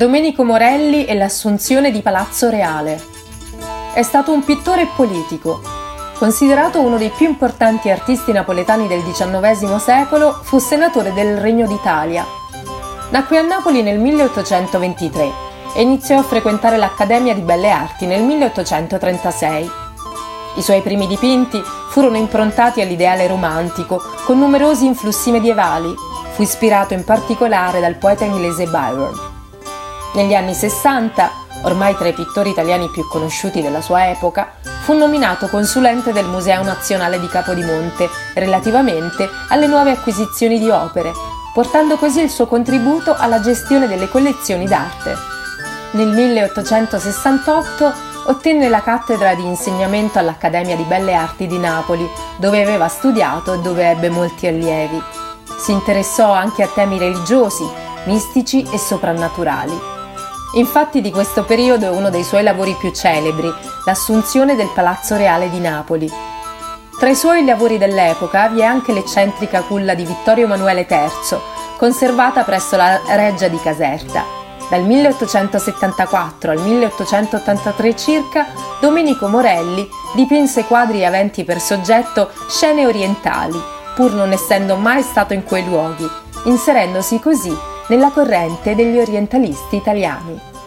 Domenico Morelli e l'assunzione di Palazzo Reale. È stato un pittore politico. Considerato uno dei più importanti artisti napoletani del XIX secolo, fu senatore del Regno d'Italia. Nacque a Napoli nel 1823 e iniziò a frequentare l'Accademia di Belle Arti nel 1836. I suoi primi dipinti furono improntati all'ideale romantico, con numerosi influssi medievali. Fu ispirato in particolare dal poeta inglese Byron. Negli anni 60, ormai tra i pittori italiani più conosciuti della sua epoca, fu nominato consulente del Museo Nazionale di Capodimonte relativamente alle nuove acquisizioni di opere, portando così il suo contributo alla gestione delle collezioni d'arte. Nel 1868 ottenne la cattedra di insegnamento all'Accademia di Belle Arti di Napoli, dove aveva studiato e dove ebbe molti allievi. Si interessò anche a temi religiosi, mistici e soprannaturali. Infatti di questo periodo è uno dei suoi lavori più celebri, l'Assunzione del Palazzo Reale di Napoli. Tra i suoi lavori dell'epoca vi è anche l'eccentrica culla di Vittorio Emanuele III, conservata presso la Reggia di Caserta. Dal 1874 al 1883 circa, Domenico Morelli dipinse quadri aventi per soggetto scene orientali, pur non essendo mai stato in quei luoghi, inserendosi così nella corrente degli orientalisti italiani.